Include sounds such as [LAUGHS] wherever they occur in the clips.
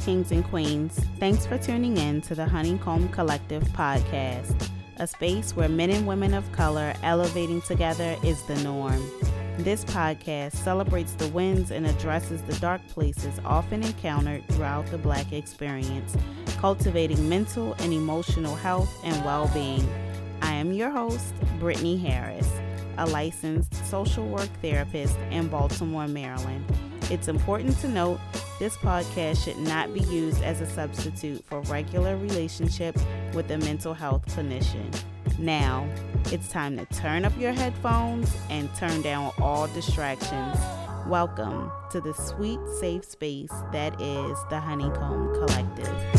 kings and queens. Thanks for tuning in to the Honeycomb Collective podcast, a space where men and women of color elevating together is the norm. This podcast celebrates the wins and addresses the dark places often encountered throughout the Black experience, cultivating mental and emotional health and well being. I am your host, Brittany Harris, a licensed social work therapist in Baltimore, Maryland. It's important to note this podcast should not be used as a substitute for regular relationship with a mental health clinician. Now, it's time to turn up your headphones and turn down all distractions. Welcome to the sweet, safe space that is the Honeycomb Collective.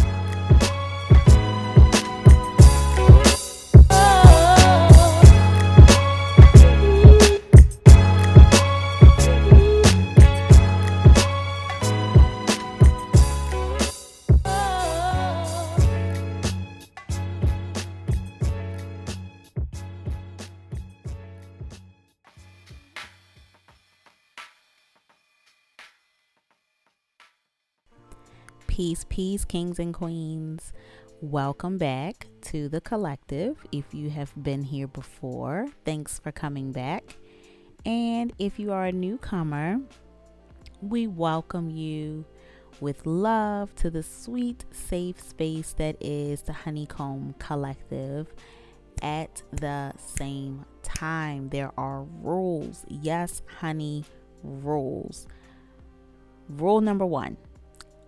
Peace, peace, kings and queens. Welcome back to the collective. If you have been here before, thanks for coming back. And if you are a newcomer, we welcome you with love to the sweet, safe space that is the Honeycomb Collective. At the same time, there are rules. Yes, honey, rules. Rule number one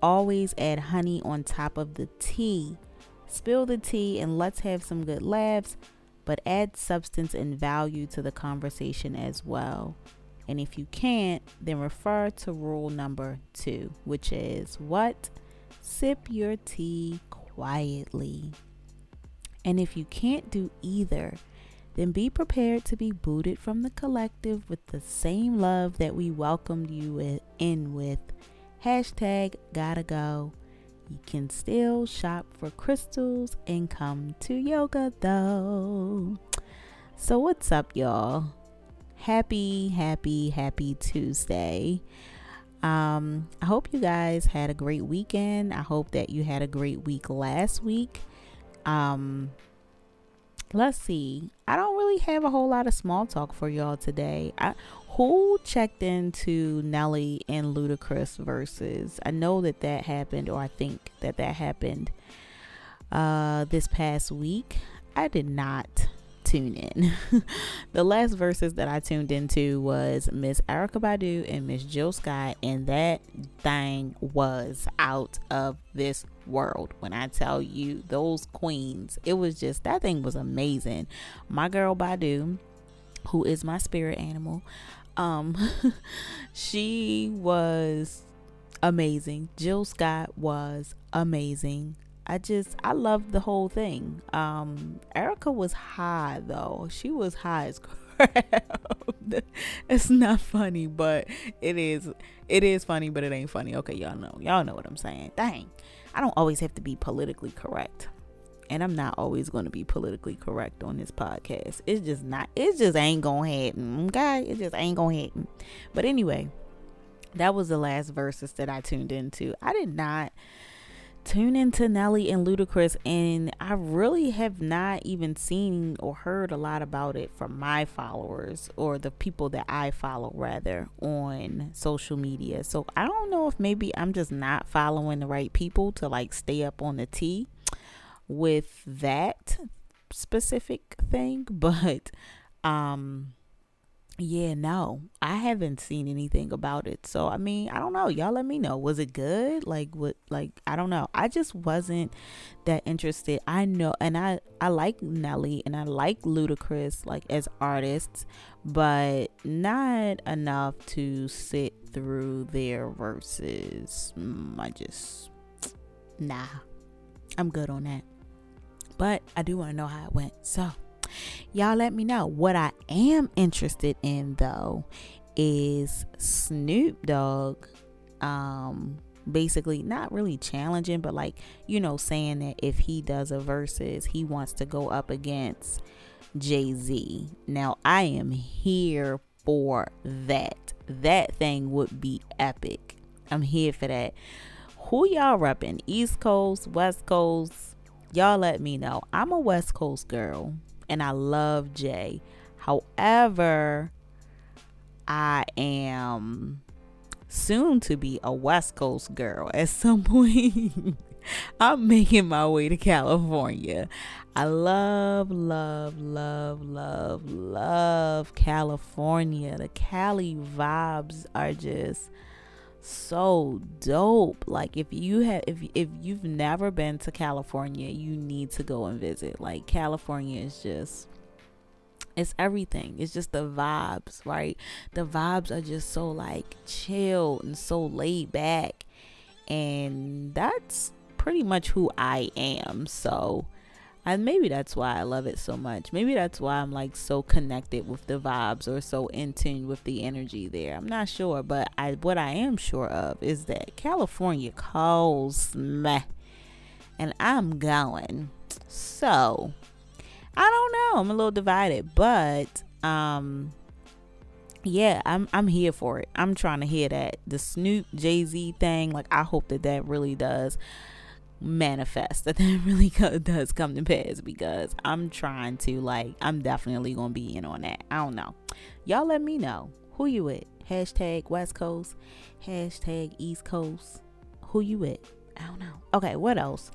always add honey on top of the tea. Spill the tea and let's have some good laughs, but add substance and value to the conversation as well. And if you can't, then refer to rule number two, which is what? Sip your tea quietly. And if you can't do either, then be prepared to be booted from the collective with the same love that we welcomed you in with Hashtag gotta go. You can still shop for crystals and come to yoga though. So, what's up, y'all? Happy, happy, happy Tuesday. Um, I hope you guys had a great weekend. I hope that you had a great week last week. Um, let's see. I don't really have a whole lot of small talk for y'all today. I who checked into Nelly and Ludacris Verzuz? I know that that happened, or I think that that happened uh, this past week. I did not tune in. [LAUGHS] the last Verzuz that I tuned into was Miss Erykah Badu and Miss Jill Scott, and that thing was out of this world. When I tell you those queens, it was just that thing was amazing. My girl Badu, who is my spirit animal, um, [LAUGHS] she was amazing. Jill Scott was amazing. I just I loved the whole thing. Um, Erykah was high though. She was high as [LAUGHS] crap. it's not funny, but it is. It is funny, but it ain't funny. Okay, y'all know. Y'all know what I'm saying. Dang, I don't always have to be politically correct and I'm not always going to be politically correct on this podcast. It's just not. It just ain't gonna happen. Okay, it just ain't gonna happen. But anyway, that was the last Verzuz that I tuned into. I did not tune into Nelly and Ludacris, and I really have not even seen or heard a lot about it from my followers or the people that I follow, rather, on social media. So I don't know if maybe I'm just not following the right people to like stay up on the tea with that specific thing, [LAUGHS] but um yeah, no. I haven't seen anything about it. So I mean, I don't know. Y'all let me know. Was it good? Like what like I don't know. I just wasn't that interested. I know and I I like Nelly and I like Ludacris like as artists, but not enough to sit through their Verzuz. Mm, I just nah. I'm good on that. But I do want to know how it went. So, y'all let me know. What I am interested in though is Snoop Dogg um basically not really challenging but like you know saying that if he does a Verzuz he wants to go up against Jay-Z. Now I am here for that. That thing would be epic. I'm here for that who y'all repping? East Coast, West Coast? Y'all let me know. I'm a West Coast girl and I love Jay. However, I am soon to be a West Coast girl at some [LAUGHS] point. I'm making my way to California. I love, love, love, love, love California. The Cali vibes are just so dope. Like if you have if if you've never been to California, you need to go and visit. Like California is just it's everything. It's just the vibes, right? The vibes are just so like chill and so laid back. And that's pretty much who I am. So and maybe that's why I love it so much. Maybe that's why I'm like so connected with the vibes or so in tune with the energy there. I'm not sure, but I what I am sure of is that California calls me and I'm going. So I don't know. I'm a little divided, but um yeah, I'm I'm here for it. I'm trying to hear that the Snoop Jay Z thing. Like I hope that that really does manifest that [LAUGHS] that really does come to pass because I'm trying to like I'm definitely gonna be in on that. I don't know. Y'all let me know who you with. Hashtag West Coast. Hashtag East Coast. Who you with? I don't know. Okay, what else?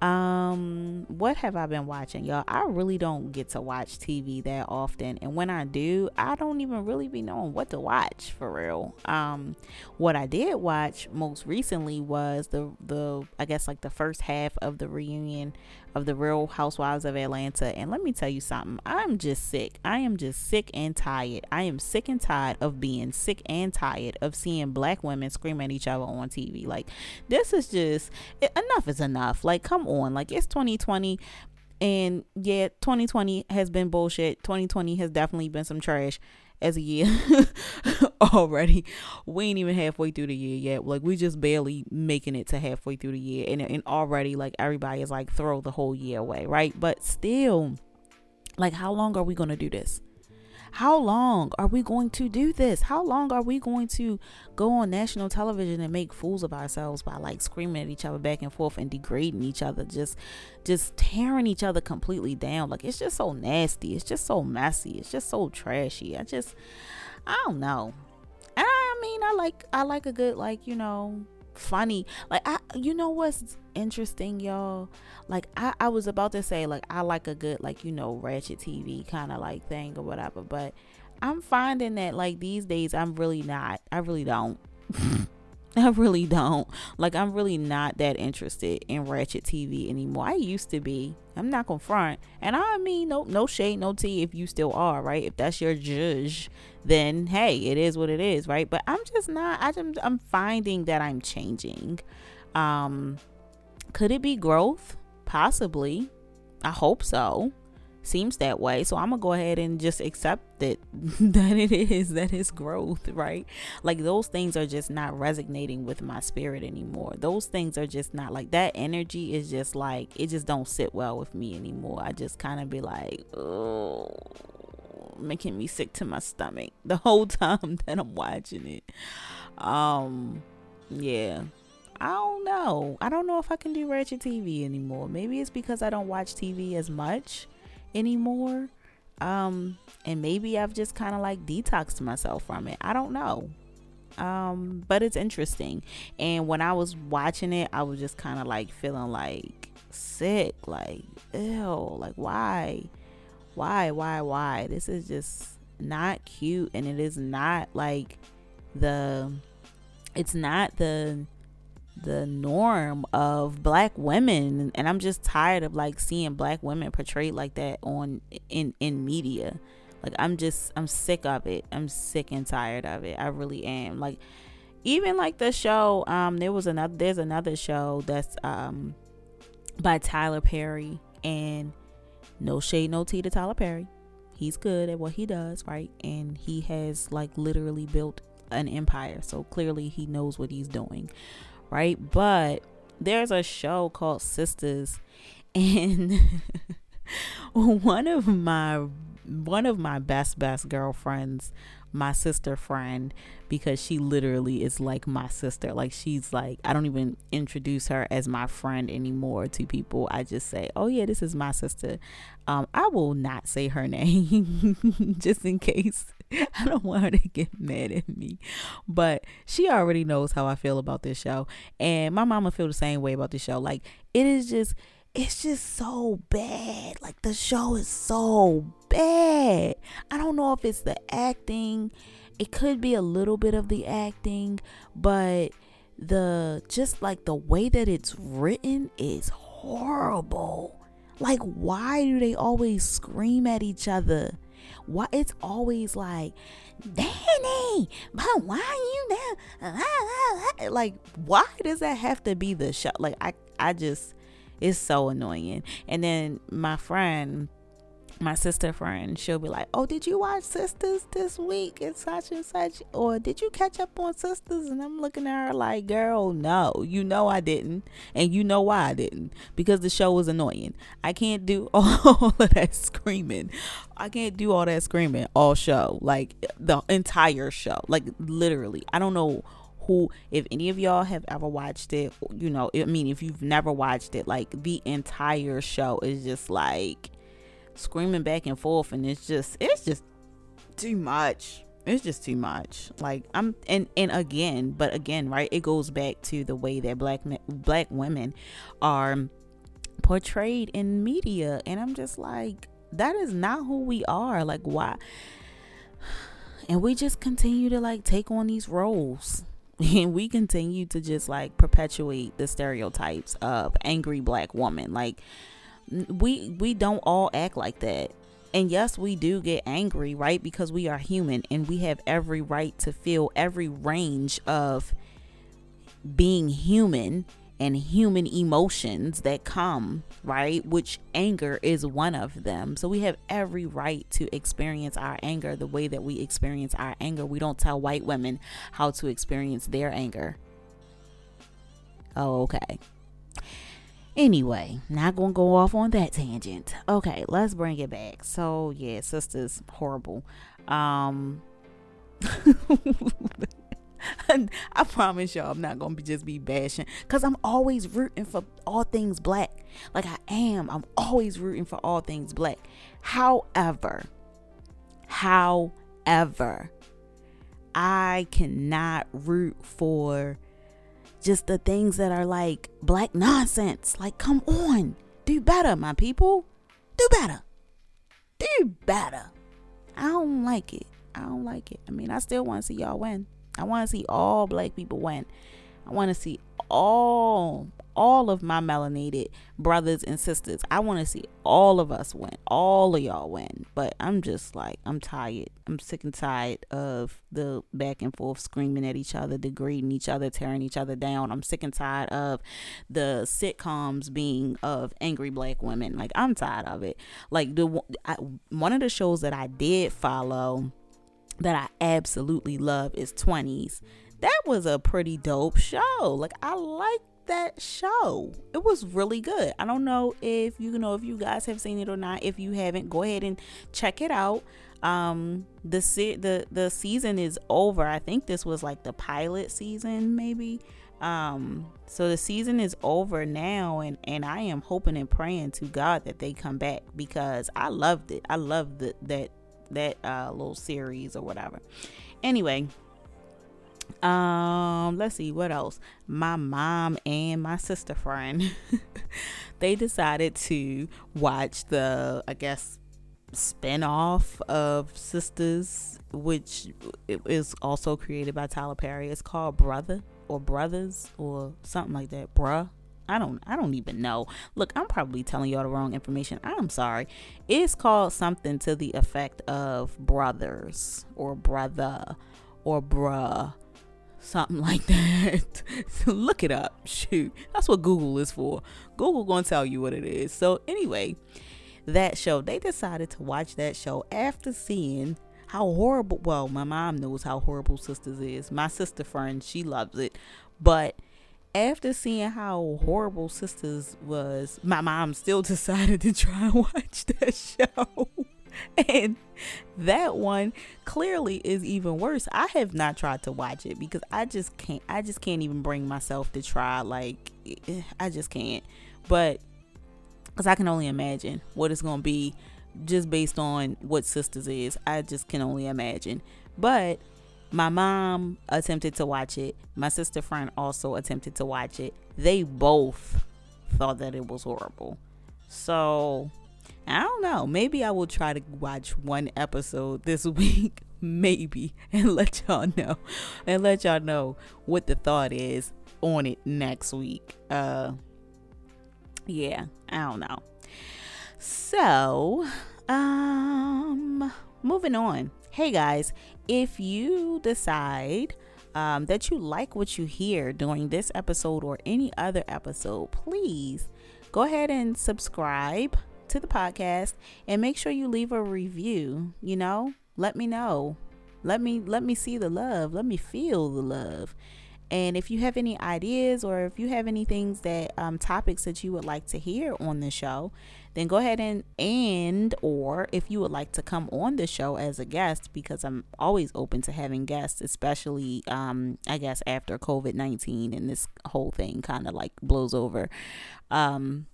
Um, what have I been watching, y'all? I really don't get to watch TV that often, and when I do, I don't even really be knowing what to watch for real. Um, what I did watch most recently was the the I guess like the first half of the reunion of the Real Housewives of Atlanta, and let me tell you something. I'm just sick. I am just sick and tired. I am sick and tired of being sick and tired of seeing black women scream at each other on TV. Like this is just enough is enough. Like come on. Like it's 2020 and yeah, 2020 has been bullshit. 2020 has definitely been some trash as a year [LAUGHS] already. We ain't even halfway through the year yet. Like we just barely making it to halfway through the year and and already like everybody is like throw the whole year away, right? But still like how long are we going to do this? How long are we going to do this? How long are we going to go on national television and make fools of ourselves by like screaming at each other back and forth and degrading each other, just just tearing each other completely down? Like it's just so nasty. It's just so messy. It's just so trashy. I just I don't know. And I mean, I like I like a good like, you know, funny. Like I you know what's interesting, y'all? Like I, I was about to say like I like a good like, you know, ratchet TV kind of like thing or whatever, but I'm finding that like these days I'm really not. I really don't. [LAUGHS] [LAUGHS] I really don't. Like I'm really not that interested in ratchet TV anymore. I used to be. I'm not gonna front. And I mean no no shade, no tea if you still are, right? If that's your judge, then hey, it is what it is, right? But I'm just not I just, I'm finding that I'm changing. Um could it be growth? Possibly. I hope so seems that way. So I'm gonna go ahead and just accept it [LAUGHS] that it is that is growth, right? Like those things are just not resonating with my spirit anymore. Those things are just not like that energy is just like it just don't sit well with me anymore. I just kind of be like, oh, making me sick to my stomach the [LAUGHS] whole time that I'm watching it. Um, yeah. I don't know. I don't know if I can do ratchet TV anymore. Maybe it's because I don't watch TV as much anymore. Um, and maybe I've just kind of like detoxed myself from it. I don't know. Um, but it's interesting. And when I was watching it, I was just kind of like feeling like sick, like, ew, like why? Why, why, why? This is just not cute and it is not like the it's not the the norm of black women. And i'm just tired of like seeing black women portrayed like that on in in media. Like i'm just i'm sick of it. I'm sick and tired of it. I really am. Like even like the show um there was another there's another show that's um by tyler perry and no shade no tea to tyler perry. He's good at what he does right? And he has like literally built an empire. So clearly he knows what he's doing right? But there's a show called Sisters [LAUGHS] and one of my one of my best best girlfriends my sister friend because she literally is like my sister. Like she's like I don't even introduce her as my friend anymore to people. I just say, "Oh yeah, this is my sister." Um, I will not say her [LAUGHS] name just in case. [LAUGHS] I don't want her to get mad at me. But she already knows how I feel about this show. And my mama feel the same way about this show. Like it is just it's just so bad. Like the show is so bad. I don't know if it's the acting. It could be a little bit of the acting, but the just like the way that it's written is horrible. Like why do they always scream at each other? Why it's always like Danny, but why you there? [LAUGHS] Like why does that have to be the show? Like I I just it's so annoying. And then my friend, my sister friend, she'll be like, Oh, did you watch Sisters this week? It's such and such. Or did you catch up on Sisters? And I'm looking at her like, Girl, no, you know I didn't. And you know why I didn't. Because the show was annoying. I can't do [LAUGHS] all of that screaming. I can't do all that screaming all show. Like the entire show. Like literally. I don't know who if any of y'all have ever watched it you know i mean if you've never watched it like the entire show is just like screaming back and forth and it's just it's just too much. It's just too much. Like i'm and and again but again right it goes back to the way that black black women are portrayed in media and i'm just like that is not who we are. Like why? And we just continue to like take on these roles. [LAUGHS] And we continue to just like perpetuate the stereotypes of angry black woman like we we don't all act like that and yes we do get angry right because we are human and we have every right to feel every range of being human and human emotions that come, right? Which anger is one of them. So we have every right to experience our anger the way that we experience our anger. We don't tell white women how to experience their anger. Oh, okay. Anyway, not gonna go off on that tangent. Okay, let's bring it back. So yeah, sisters, horrible. Um [LAUGHS] I promise y'all, I'm not gonna be just be bashing because I'm always rooting for all things black. Like I am, I'm always rooting for all things black. However, however, I cannot root for just the things that are like black nonsense. Like, come on, do better, my people. Do better. Do better. I don't like it. I don't like it. I mean, I still want to see y'all win. I want to see all black people win. I want to see all all of my melanated brothers and sisters. I want to see all of us win. All of y'all win. But I'm just like I'm tired. I'm sick and tired of the back and forth screaming at each other, degrading each other, tearing each other down. I'm sick and tired of the sitcoms being of angry black women. Like I'm tired of it. Like the I, one of the shows that I did follow that I absolutely love is 20s. That was a pretty dope show. Like I like that show. It was really good. I don't know if you know if you guys have seen it or not. If you haven't, go ahead and check it out. Um the se- the the season is over. I think this was like the pilot season maybe. Um so the season is over now and and I am hoping and praying to God that they come back because I loved it. I loved the, that that uh, little series or whatever. Anyway, um, let's see what else. My mom and my sister friend, [LAUGHS] they decided to watch the, I guess, spin-off of Sisters, which is also created by Tyler Perry. It's called Brother or Brothers or something like that. Bruh. I don't I don't even know. Look, I'm probably telling y'all the wrong information. I'm sorry. It's called something to the effect of brothers or brother or bruh. Something [LAUGHS] like that. [LAUGHS] Look it up. Shoot. That's what Google is for. Google gonna tell you what it is. So anyway, that show, they decided to watch that show after seeing how horrible well, my mom knows how horrible sisters is. My sister friend, she loves it. But after seeing how horrible Sisters was, my mom still [LAUGHS] decided to try and watch that show. [LAUGHS] and that one clearly is even worse. I have not tried to watch it because I just can't I just can't even bring myself to try like I just can't. But cuz I can only imagine what it's going to be just based on what Sisters is. I just can only imagine. But my mom attempted to watch it. My sister friend also attempted to watch it. They both thought that it was horrible. So I don't know. Maybe I will try to watch one episode this [LAUGHS] week, maybe, and let y'all know, and let y'all know what the thought is on it next week. Uh, yeah, I don't know. So, um, moving on. Hey guys, if you decide um, that you like what you hear during this episode or any other episode, please go ahead and subscribe to the podcast and make sure you leave a review. You know, let me know. Let me let me see the love. Let me feel the love. And if you have any ideas or if you have any things that um, topics that you would like to hear on the show, then go ahead and and or if you would like to come on the show as a guest because I'm always open to having guests, especially um, I guess after COVID nineteen and this whole thing kind of like blows over. Um,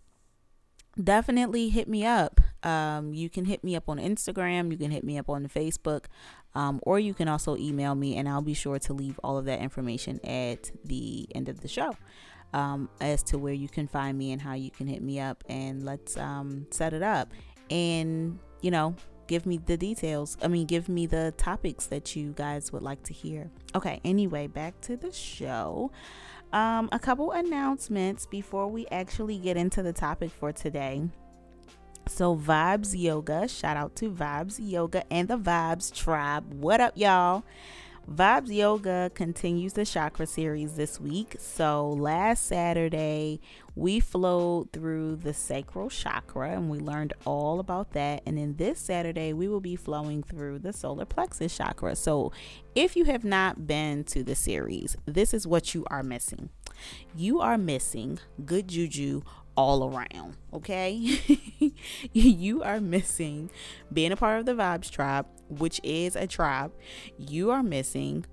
definitely hit me up. Um, you can hit me up on Instagram, you can hit me up on Facebook, um, or you can also email me, and I'll be sure to leave all of that information at the end of the show um, as to where you can find me and how you can hit me up, and let's um, set it up. And you know, give me the details. I mean, give me the topics that you guys would like to hear. Okay, anyway, back to the show. Um, a couple announcements before we actually get into the topic for today. So, Vibes Yoga, shout out to Vibes Yoga and the Vibes Tribe. What up, y'all? Vibes Yoga continues the chakra series this week. So, last Saturday, we flowed through the sacral chakra and we learned all about that. And then this Saturday, we will be flowing through the solar plexus chakra. So, if you have not been to the series, this is what you are missing. You are missing good juju all around, okay? [LAUGHS] you are missing being a part of the Vibes Tribe, which is a tribe. You are missing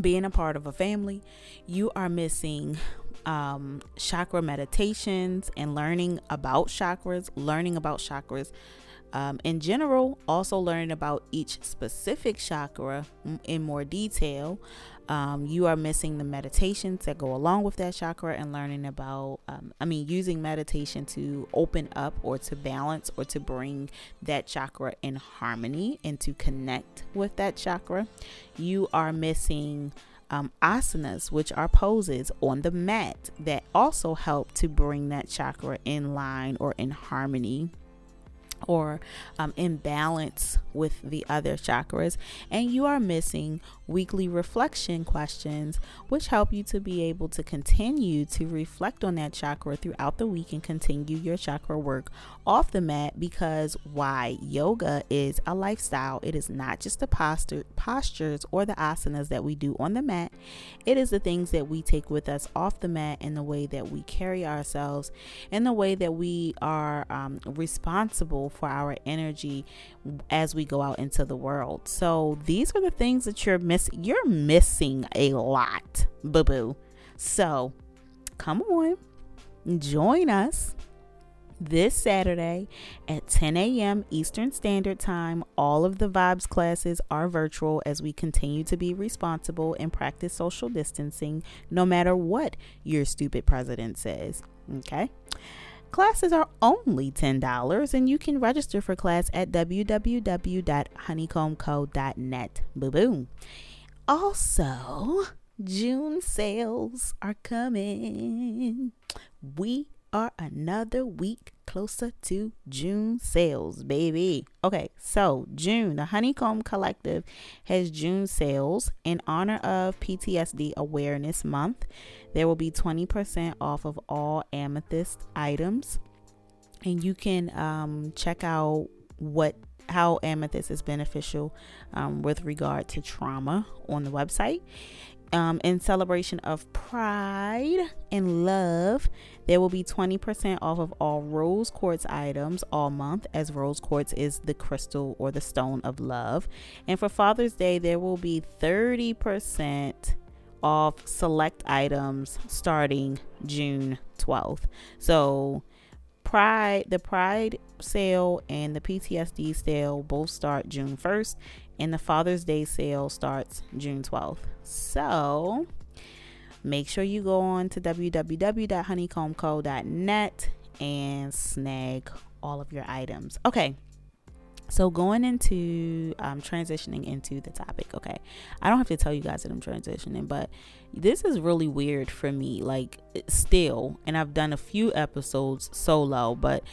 being a part of a family. You are missing um, chakra meditations and learning about chakras, learning about chakras um, in general, also learning about each specific chakra in more detail. Um, you are missing the meditations that go along with that chakra and learning about, um, I mean, using meditation to open up or to balance or to bring that chakra in harmony and to connect with that chakra. You are missing um, asanas, which are poses on the mat that also help to bring that chakra in line or in harmony or um, imbalance with the other chakras, and you are missing weekly reflection questions, which help you to be able to continue to reflect on that chakra throughout the week and continue your chakra work off the mat. Because why? Yoga is a lifestyle, it is not just the posture, postures or the asanas that we do on the mat, it is the things that we take with us off the mat and the way that we carry ourselves, and the way that we are um, responsible for our energy as we go out into the world. So these are the things that you're missing. You're missing a lot, boo boo. So come on, join us this Saturday at 10 a.m. Eastern Standard Time. All of the Vibes classes are virtual as we continue to be responsible and practice social distancing no matter what your stupid president says. Okay? Classes are only $10 and you can register for class at www.honeycombco.net. Boo boo. Also, June sales are coming. We are another week closer to June sales, baby. Okay, so June, the Honeycomb Collective has June sales in honor of PTSD Awareness Month. There will be 20% off of all amethyst items, and you can um, check out what how amethyst is beneficial um, with regard to trauma on the website um, in celebration of pride and love, there will be 20% off of all rose quartz items all month, as rose quartz is the crystal or the stone of love. And for Father's Day, there will be 30% off select items starting June 12th. So, Pride, the Pride sale and the PTSD sale both start June 1st, and the Father's Day sale starts June 12th. So make sure you go on to www.honeycombco.net and snag all of your items. Okay, so going into um, transitioning into the topic, okay. I don't have to tell you guys that I'm transitioning, but this is really weird for me. Like still, and I've done a few episodes solo, but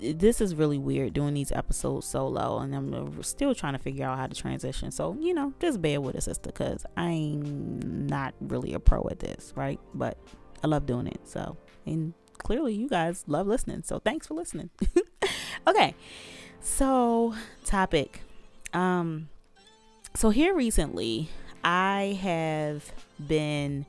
this is really weird doing these episodes solo, and I'm still trying to figure out how to transition. So you know, just bear with us, sister, because I'm not really a pro at this, right? But I love doing it. So and clearly, you guys love listening. So thanks for listening. [LAUGHS] okay. So, topic. Um so here recently, I have been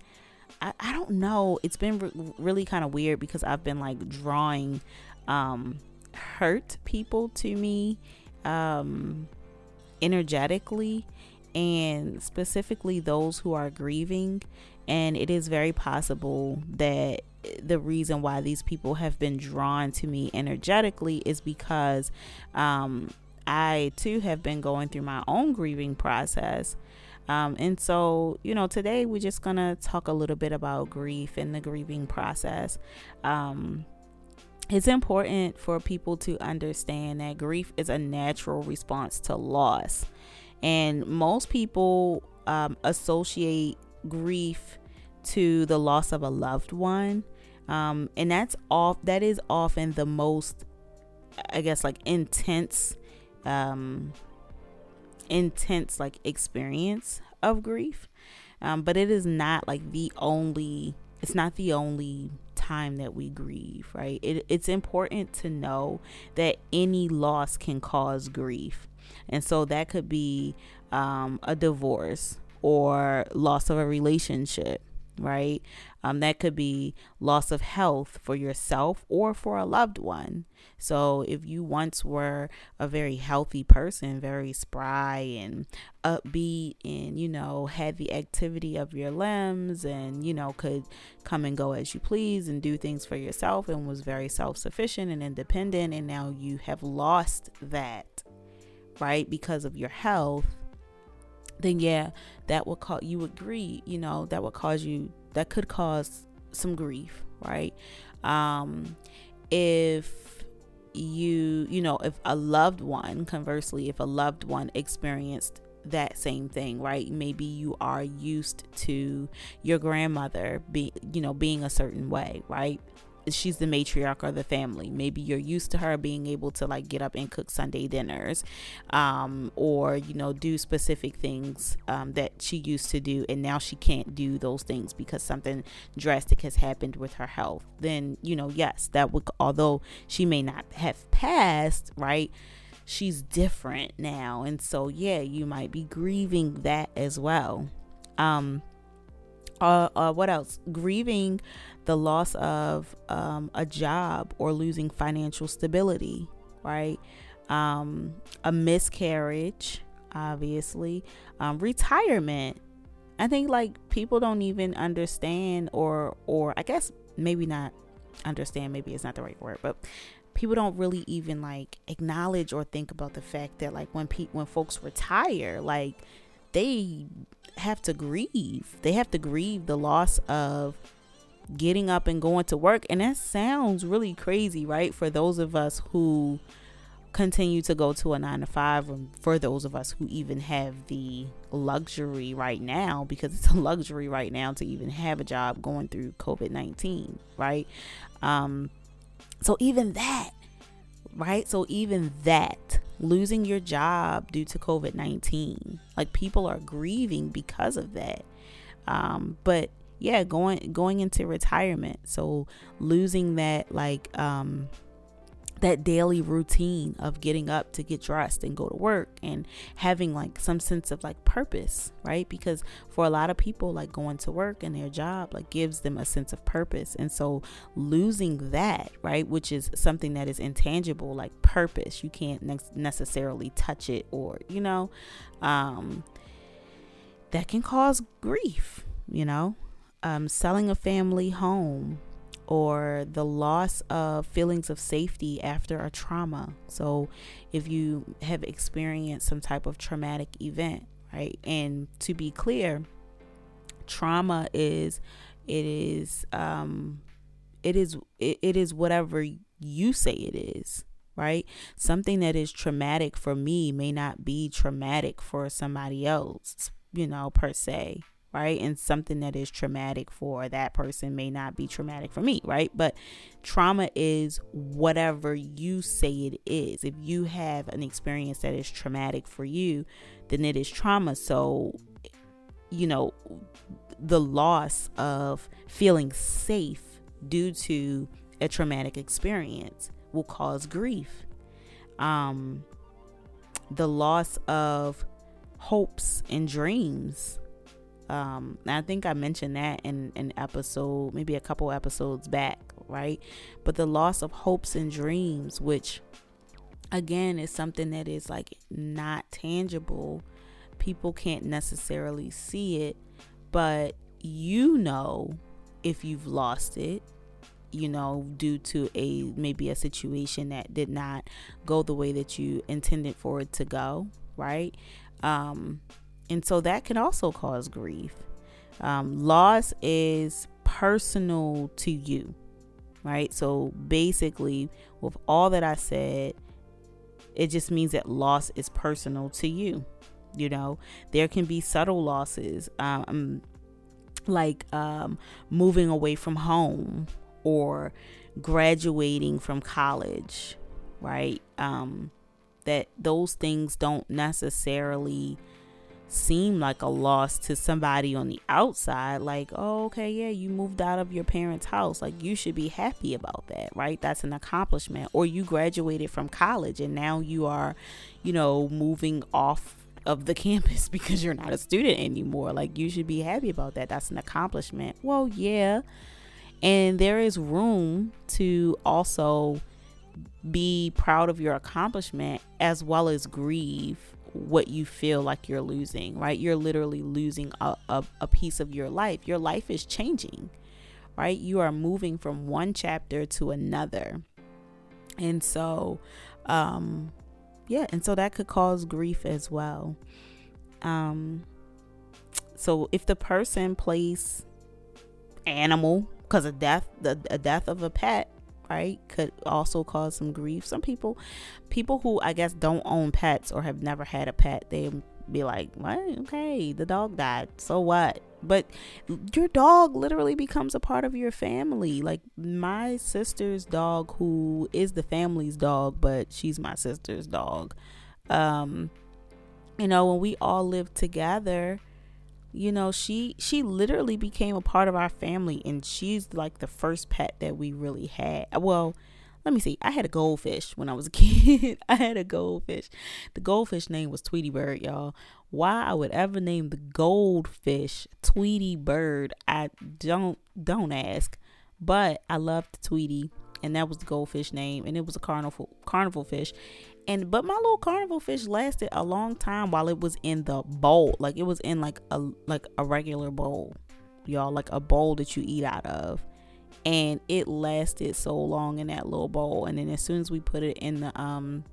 I, I don't know, it's been re- really kind of weird because I've been like drawing um hurt people to me um energetically and specifically those who are grieving and it is very possible that the reason why these people have been drawn to me energetically is because um, I too have been going through my own grieving process. Um, and so, you know, today we're just going to talk a little bit about grief and the grieving process. Um, it's important for people to understand that grief is a natural response to loss. And most people um, associate grief to the loss of a loved one um, and that's off that is often the most i guess like intense um intense like experience of grief. Um, but it is not like the only it's not the only time that we grieve right? It, it's important to know that any loss can cause grief. And so that could be um, a divorce or loss of a relationship right? Um, that could be loss of health for yourself or for a loved one. So, if you once were a very healthy person, very spry and upbeat, and you know, had the activity of your limbs and you know, could come and go as you please and do things for yourself and was very self sufficient and independent, and now you have lost that, right, because of your health then yeah, that would cause you would grieve, you know, that would cause you that could cause some grief, right? Um if you, you know, if a loved one, conversely, if a loved one experienced that same thing, right? Maybe you are used to your grandmother be, you know, being a certain way, right? She's the matriarch of the family. Maybe you're used to her being able to like get up and cook Sunday dinners, um, or you know do specific things um, that she used to do, and now she can't do those things because something drastic has happened with her health. Then you know, yes, that would although she may not have passed, right? She's different now, and so yeah, you might be grieving that as well. Um, uh, uh, what else? Grieving the loss of um, a job or losing financial stability, right? Um, a miscarriage, obviously, um, retirement. I think like people don't even understand, or or I guess maybe not understand. Maybe it's not the right word, but people don't really even like acknowledge or think about the fact that like when pe- when folks retire, like they have to grieve. They have to grieve the loss of getting up and going to work. And that sounds really crazy, right? For those of us who continue to go to a nine to five, or for those of us who even have the luxury right now, because it's a [LAUGHS] luxury right now to even have a job going through COVID 19, right? Um, so even that, right? So even that, losing your job due to COVID 19, like people are grieving because of that. Um, but yeah going going into retirement so losing that like um that daily routine of getting up to get dressed and go to work and having like some sense of like purpose, right? Because for a lot of people, like going to work and their job like gives them a sense of purpose. And so losing that, right, which is something that is intangible, like purpose, you can't ne- necessarily touch it or, you know, um, that can cause grief, you know, um, selling a family home or the loss of feelings of safety after a trauma. So, if you have experienced some type of traumatic event, right? And to be clear, trauma is it is um it is it, it is whatever you say it is right something that is traumatic for me may not be traumatic for somebody else you know per se right? And something that is traumatic for that person may not be traumatic for me, right? But trauma is whatever you say it is. If you have an experience that is traumatic for you, then it is trauma. So, you know, the loss of feeling safe due to a traumatic experience will cause grief. Um, the loss of hopes and dreams um, I think I mentioned that in an episode, maybe a couple episodes back, right? But the loss of hopes and dreams, which again is something that is like not tangible. People can't necessarily see it, but you know if you've lost it, you know, due to a maybe a situation that did not go the way that you intended for it to go, right? Um, and so that can also cause grief. Um, loss is personal to you, right? So basically, with all that I said, it just means that loss is personal to you. You know, there can be subtle losses, um, like um, moving away from home or graduating from college, right? Um, that those things don't necessarily seem like a loss to somebody on the outside like oh okay yeah you moved out of your parents house. Like you should be happy about that right? That's an accomplishment. Or you graduated from college and now you are you know moving off of the [LAUGHS] campus because you're not a student anymore. Like you should be happy about that. That's an accomplishment. Well yeah. And there is room to also be proud of your accomplishment as well as grieve what you feel like you're losing, right? You're literally losing a, a, a, piece of your life. Your life is changing, right? You are moving from one chapter to another. And so, um, yeah, and so that could cause grief as well. Um, so if the person plays animal because of death, the a death of a pet, right could also cause some grief. Some people people who i guess don't own pets or have never had a pet they be like what? Okay the dog died. So what? But your dog literally becomes a part of your family. Like my sister's dog who is the family's dog but she's my sister's dog. Um you know when we all live together you know she she literally became a part of our family and she's like the first pet that we really had. Well let me see. I had a goldfish when i was a [LAUGHS] kid. I had a goldfish. The goldfish name was tweety bird y'all. Why i would ever name the goldfish tweety bird i don't don't ask. But i loved tweety and that was the goldfish name and it was a carnival carnival fish and but my little carnival fish lasted a long time while it was in the bowl. Like it was in like a like a regular bowl y'all. Like a bowl that you eat out of. And it lasted so long in that little bowl. And then as soon as we put it in the um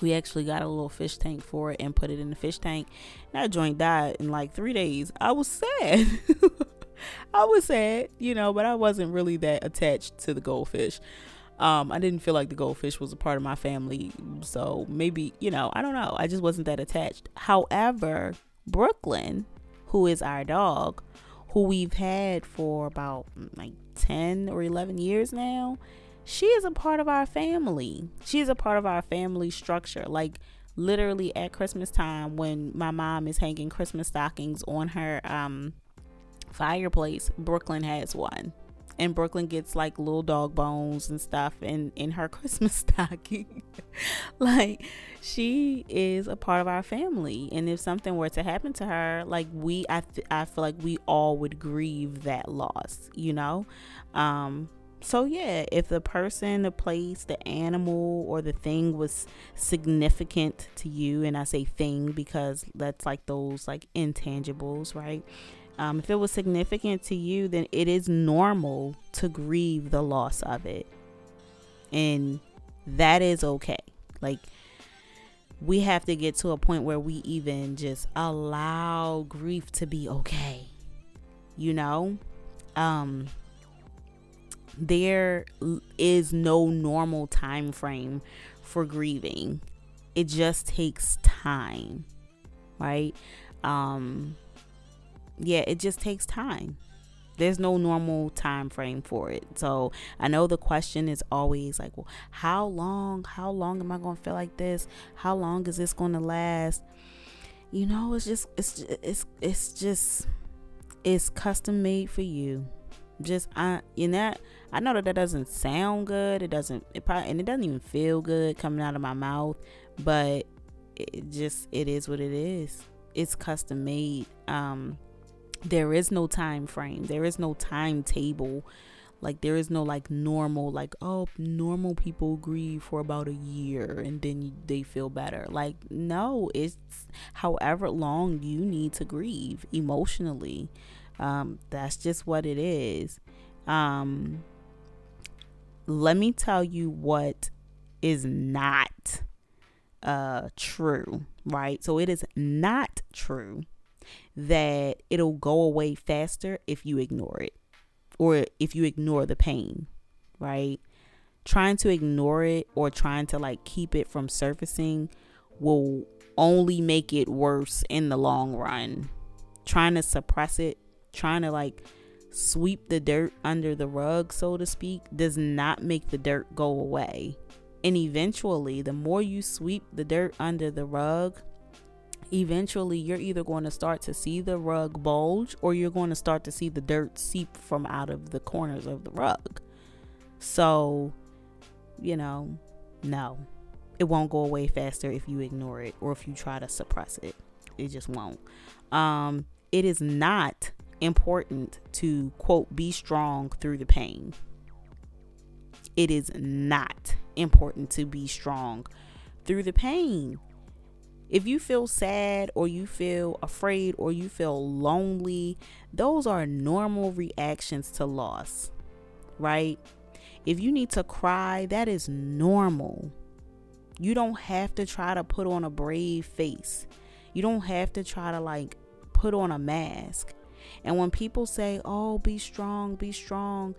we actually got a little fish tank for it and put it in the fish tank. And that joint died in like three days. I was sad. [LAUGHS] I was sad you know but i wasn't really that attached to the goldfish um, I didn't feel like the goldfish was a part of my family. So maybe, you know, I don't know. I just wasn't that attached. However, Brooklyn, who is our dog, who we've had for about mm, like 10 or 11 years now, she is a part of our family. She is a part of our family structure. Like, literally at Christmas time, when my mom is hanging Christmas stockings on her um, fireplace, Brooklyn has one and Brooklyn gets like little dog bones and stuff in in her [LAUGHS] Christmas stocking. [LAUGHS] like she is a part of our family, and if something were to happen to her, like we, I, th- I feel like we all would grieve that loss. You know, um, so yeah, if the person, the place, the animal, or the thing was significant to you, and I say thing because that's like those like intangibles, right? Um, if it was significant to you, then it is normal to grieve the loss of it. And that is okay. Like, we have to get to a point where we even just allow grief to be okay. You know? Um, there is no normal time frame for grieving. It just takes time, right? Um, yeah, it just takes time. There's no normal time frame for it. So I know the question is always like, well, how long? How long am I going to feel like this? How long is this going to last? You know, it's just, it's, it's, it's just, it's custom made for you. Just I, in that, I know that that doesn't sound good. It doesn't, it probably, and it doesn't even feel good coming out of my mouth. But it just, it is what it is. It's custom made. Um, there is no time frame. There is no timetable. Like there is no like normal like oh normal people grieve for about a year and then they feel better. Like no it's however long you need to grieve emotionally. Um that's just what it is. Um let me tell you what is not uh true right? So it is not true that it'll go away faster if you ignore it or if you ignore the pain, right? Trying to ignore it or trying to like keep it from surfacing will only make it worse in the long run. Trying to suppress it, trying to like sweep the dirt under the rug, so to speak, does not make the dirt go away. And eventually, the more you sweep the dirt under the rug, eventually you're either going to start to see the rug bulge or you're going to start to see the dirt seep from out of the corners of the rug. So, you know, no, it won't go away faster if you ignore it or if you try to suppress it. It just won't. Um, it is not important to quote be strong through the pain. It is not important to be strong through the pain if you feel sad or you feel afraid or you feel lonely, those are normal reactions to loss, right? If you need to cry, that is normal. You don't have to try to put on a brave face. You don't have to try to like put on a mask. And when people say, "Oh, be strong, be strong,"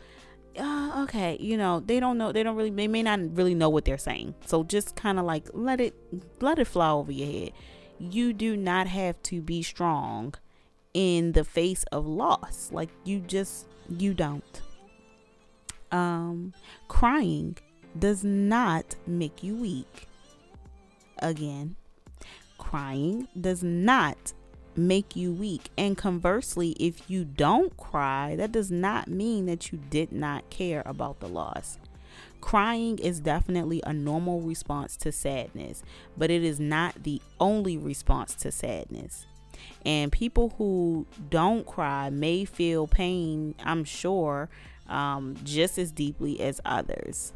uh, okay, you know, they don't know, they don't really, they may not really know what they're saying. So just kind of like let it, let it fly over your head. You do not have to be strong in the face of loss. Like you just, you don't. Um, crying does not make you weak. Again, crying does not make you weak. And conversely, if you don't cry, that does not mean that you did not care about the loss. Crying is definitely a normal response to sadness, but it is not the only response to sadness. And people who don't cry may feel pain, I'm sure, um, just as deeply as others.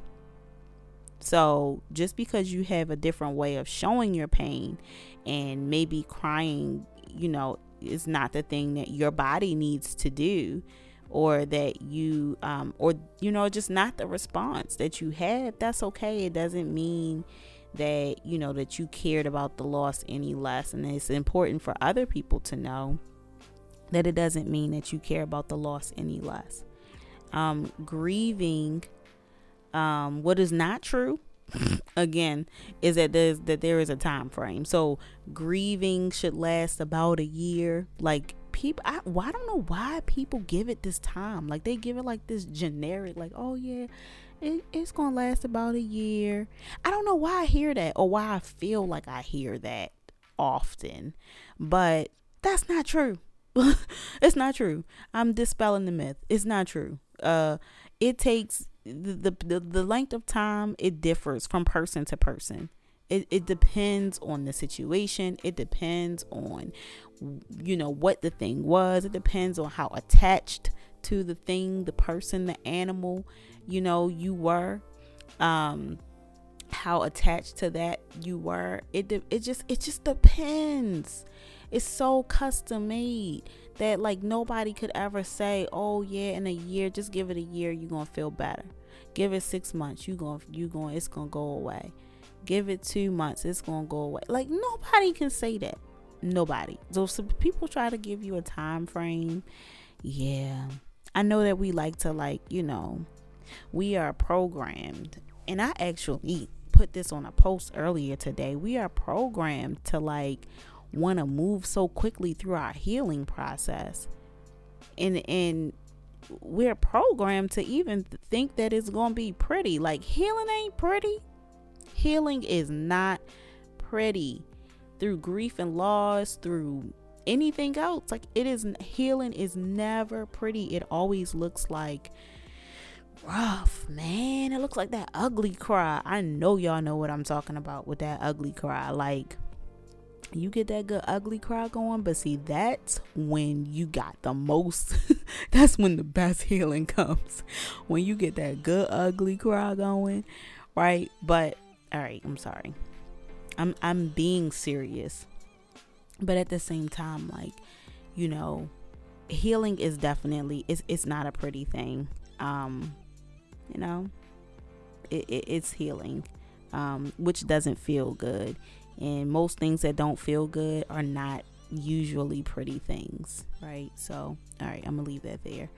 So, just because you have a different way of showing your pain and maybe crying you know is not the thing that your body needs to do or that you um or you know just not the response that you had. That's okay it doesn't mean that you know that you cared about the loss any less. And it's important for other people to know that it doesn't mean that you care about the loss any less. Um grieving um what is not true again is that there's that there is a time frame so grieving should last about a year like people I, well, I don't know why people give it this time like they give it like this generic like oh yeah it, it's gonna last about a year i don't know why i hear that or why i feel like i hear that often but that's not true [LAUGHS] it's not true. I'm dispelling the myth. It's not true. Uh, it takes the, the the length of time. It differs from person to person. It, it depends on the situation. It depends on, you know, what the thing was. It depends on how attached to the thing, the person, the animal, you know, you were. Um, how attached to that you were. It it just it just depends. It's so custom made that like nobody could ever say, "Oh yeah, in a year, just give it a year, you're going to feel better." Give it 6 months, you going you going it's going to go away. Give it 2 months, it's going to go away. Like nobody can say that. Nobody. So, so people try to give you a time frame. Yeah. I know that we like to like, you know, we are programmed and I actually put this on a post earlier today. We are programmed to like want to move so quickly through our healing process. And and we're programmed to even think that it's going to be pretty. Like healing ain't pretty. Healing is not pretty. Through grief and loss, through anything else, like it is healing is never pretty. It always looks like rough, man. It looks like that ugly cry. I know y'all know what I'm talking about with that ugly cry. Like, you get that good ugly cry going, but see, that's when you got the most, [LAUGHS] that's when the best healing comes. When you get that good ugly cry going, right? But, all right, I'm sorry. I'm, I'm being serious. But at the same time, like, you know, healing is definitely, it's, it's not a pretty thing. Um, you know it, it, it's healing um, which doesn't feel good and most things that don't feel good are not usually pretty things right? So all right i'm gonna leave that there.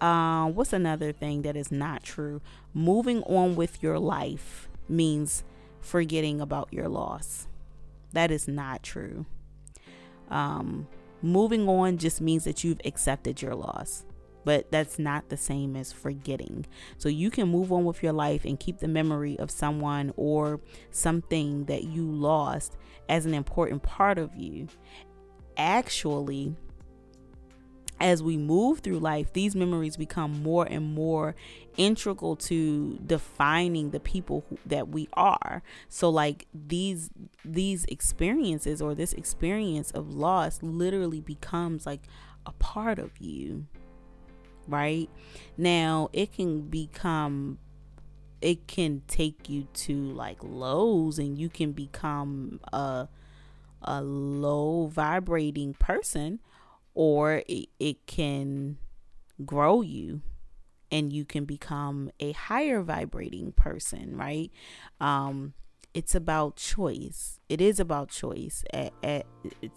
Um, what's another thing that is not true? Moving on with your life means forgetting about your loss. That is not true. Um, moving on just means that you've accepted your loss but that's not the same as forgetting. So you can move on with your life and keep the memory of someone or something that you lost as an important part of you. Actually, as we move through life, these memories become more and more integral to defining the people who, that we are. So like these these experiences or this experience of loss literally becomes like a part of you right? Now, it can become it can take you to like lows and you can become a a low vibrating person or it, it can grow you and you can become a higher vibrating person right? Um it's about choice. It is about choice at, at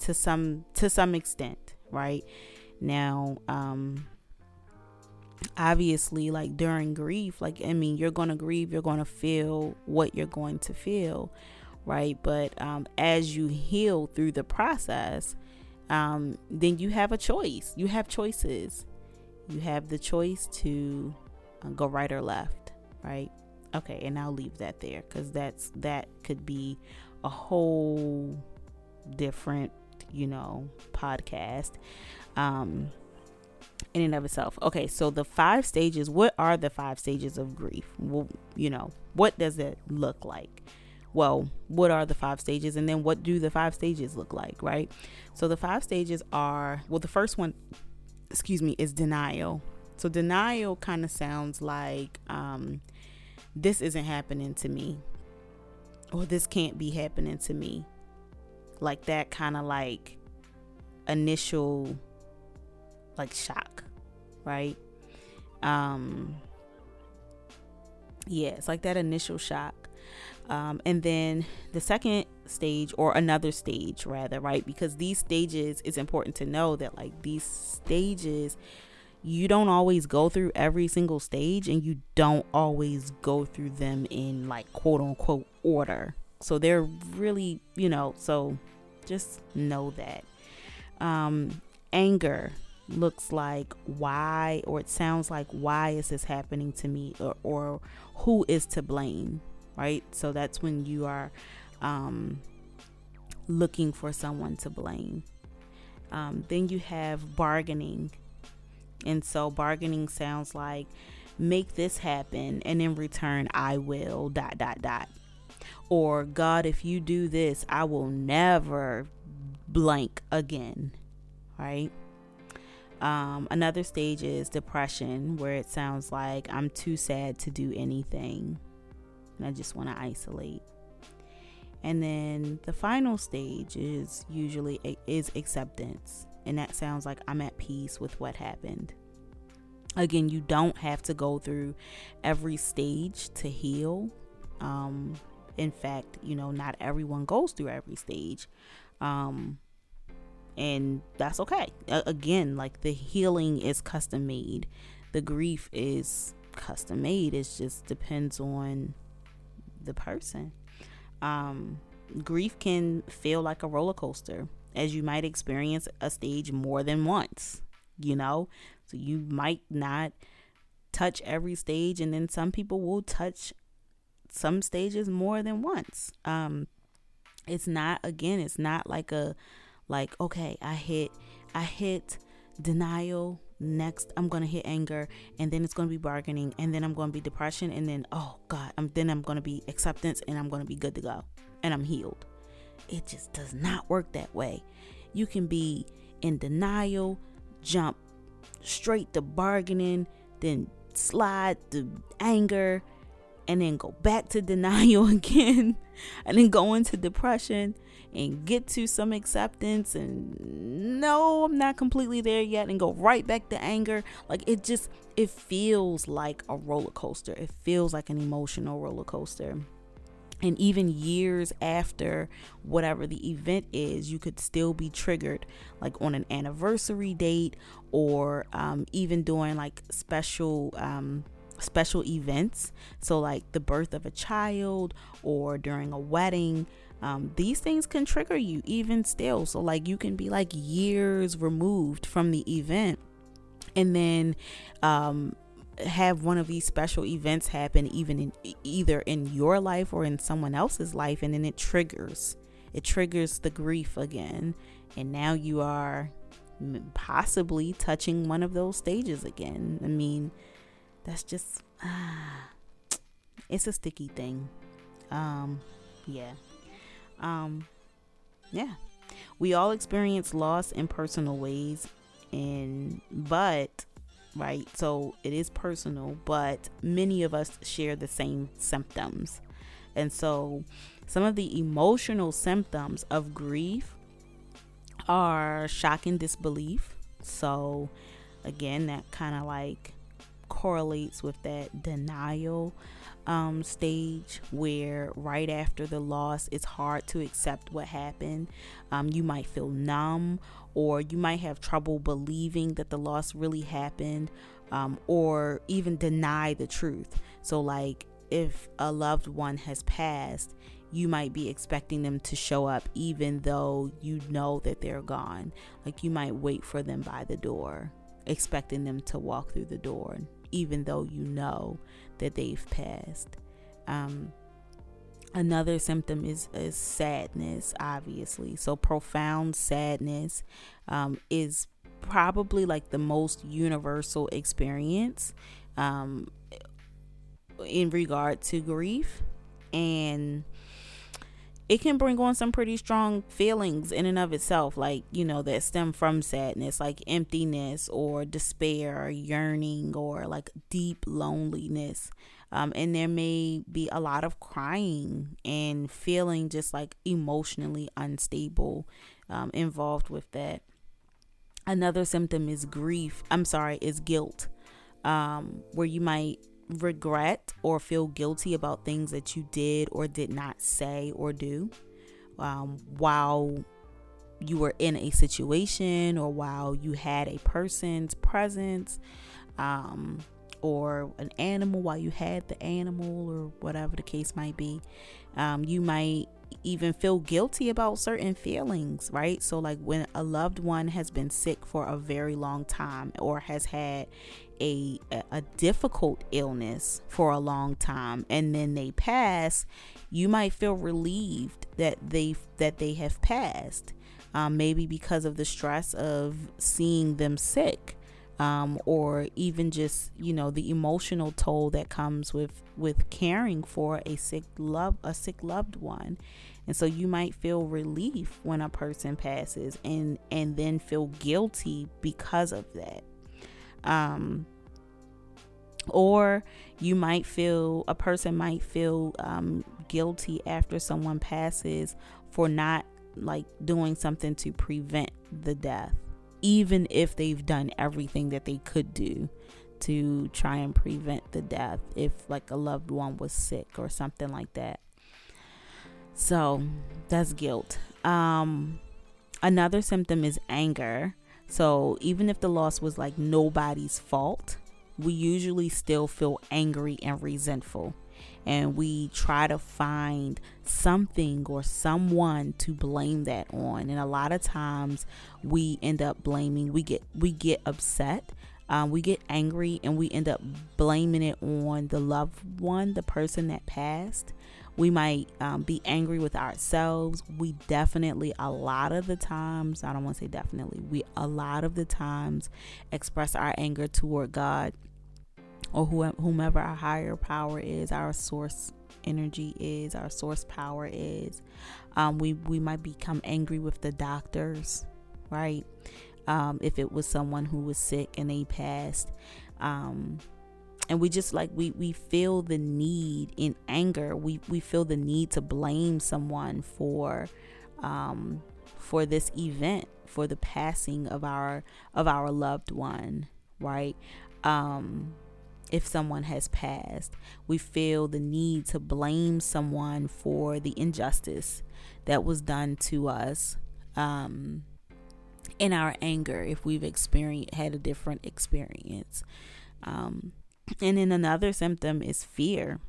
to some to some extent right? Now um obviously like during grief like i mean you're going to grieve you're going to feel what you're going to feel right? But um, as you heal through the process um, then you have a choice. You have choices. You have the choice to uh, go right or left right? Okay and i'll leave that there because that's that could be a whole different you know podcast. Um in and of itself. Okay, so the five stages, what are the five stages of grief? Well, you know, what does it look like? Well, what are the five stages? And then what do the five stages look like, right? So the five stages are, well, the first one, excuse me, is denial. So denial kind of sounds like um, this isn't happening to me, or this can't be happening to me. Like that kind of like initial like shock, right? Um yeah, it's like that initial shock. Um, and then the second stage or another stage rather right because these stages it's important to know that like these stages you don't always go through every single stage and you don't always go through them in like quote unquote order so they're really you know so just know that um anger looks like why or it sounds like why is this happening to me or, or who is to blame right so that's when you are um, looking for someone to blame Um, then you have bargaining. And so bargaining sounds like make this happen and in return I will dot dot dot. Or God, if you do this, I will never blank again. Right? Um, another stage is depression, where it sounds like I'm too sad to do anything. And I just want to isolate. And then the final stage is usually is acceptance. And that sounds like I'm at peace with what happened. Again, you don't have to go through every stage to heal. Um, in fact, you know, not everyone goes through every stage. Um, and that's okay. again, like the healing is custom made, the grief is custom made. It just depends on the person. Um, grief can feel like a roller coaster, as you might experience a stage more than once, you know? So you might not touch every stage, and then some people will touch some stages more than once. Um, it's not, again, it's not like a, like, okay, I hit, I hit denial, next i'm to hit anger and then it's to be bargaining and then i'm to be depression and then oh god i'm then i'm to be acceptance and i'm to be good to go and i'm healed. It just does not work that way. You can be in denial jump straight to bargaining then slide to anger and then go back to [LAUGHS] denial again and then go into depression and get to some acceptance and no i'm not completely there yet and go right back to anger like it just it feels like a roller coaster it feels like an emotional roller coaster and even years after whatever the event is, you could still be triggered, like on an anniversary date, or um, even during like special um, special events. So, like the birth of a child or during a wedding. Um, these things can trigger you even still. So, like, you can be like years removed from the event, and then um, have one of these special events happen, even in either in your life or in someone else's life, and then it triggers. It triggers the grief again, and now you are possibly touching one of those stages again. I mean, that's just ah, [SIGHS] it's a sticky thing. Um, yeah. Um, yeah. We all experience loss in personal ways, and but right? So it is personal, but many of us share the same symptoms. And so some of the emotional symptoms of grief are shock and disbelief. So again, that kind of like correlates with that denial um, stage where right after the loss, it's hard to accept what happened. Um, you might feel numb, or you might have trouble believing that the loss really happened, um, or even deny the truth. So, like if a loved one has passed, you might be expecting them to show up even though you know that they're gone. Like you might wait for them by the door, expecting them to walk through the door even though you know that they've passed. Um, another symptom is, is sadness, obviously. So, profound sadness um, is probably like the most universal experience um, in regard to grief. And it can bring on some pretty strong feelings in and of itself, like, you know, that stem from sadness, like emptiness or despair or yearning or like deep loneliness. Um, and there may be a lot of crying and feeling just like emotionally unstable um, involved with that. Another symptom is grief. I'm sorry, is guilt, um, where you might regret or feel guilty about things that you did or did not say or do um, while you were in a situation or while you had a person's presence um, or an animal while you had the animal or whatever the case might be. Um, you might even feel guilty about certain feelings, right? So, like when a loved one has been sick for a very long time or has had a, a difficult illness for a long time and then they pass, you might feel relieved that they that they have passed. Um, maybe because of the stress of seeing them sick um, or even just you know the emotional toll that comes with with caring for a sick love a sick loved one and so you might feel relief when a person passes and and then feel guilty because of that um or you might feel a person might feel um, guilty after someone passes for not like doing something to prevent the death even if they've done everything that they could do to try and prevent the death if like a loved one was sick or something like that. So that's guilt. Um another symptom is anger. So even if the loss was like nobody's fault we usually still feel angry and resentful. And we try to find something or someone to blame that on. And a lot of times we end up blaming we get we get upset um, we get angry and we end up blaming it on the loved one the person that passed we might um, be angry with ourselves we definitely a lot of the times i don't want to say definitely we a lot of the times express our anger toward god or whomever our higher power is, our source energy is, our source power is. Um, we we might become angry with the doctors, right? Um, if it was someone who was sick and they passed, um, and we just like we we feel the need in anger. We we feel the need to blame someone for um, for this event, for the passing of our of our loved one, right? Um, if someone has passed. We feel the need to blame someone for the injustice that was done to us um, in our anger if we've experienced had a different experience. Um, and then another symptom is fear.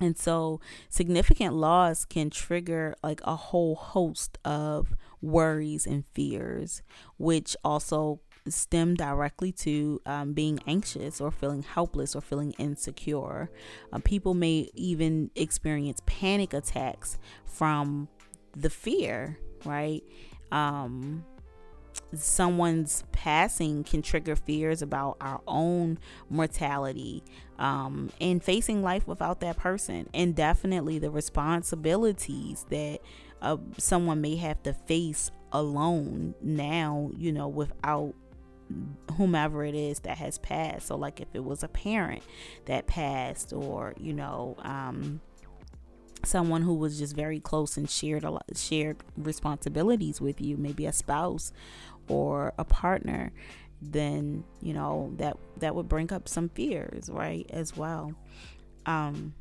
And so significant loss can trigger like a whole host of worries and fears, which also stem directly to um, being anxious or feeling helpless or feeling insecure. Uh, people may even experience panic attacks from the fear, right? Um, someone's passing can trigger fears about our own mortality um, and facing life without that person, and definitely the responsibilities that uh, someone may have to face alone now, you know, without whomever it is that has passed. So, like if it was a parent that passed, or you know, um, someone who was just very close and shared a lot, shared responsibilities with you, maybe a spouse or a partner, then you know that that would bring up some fears, right, as well. Um,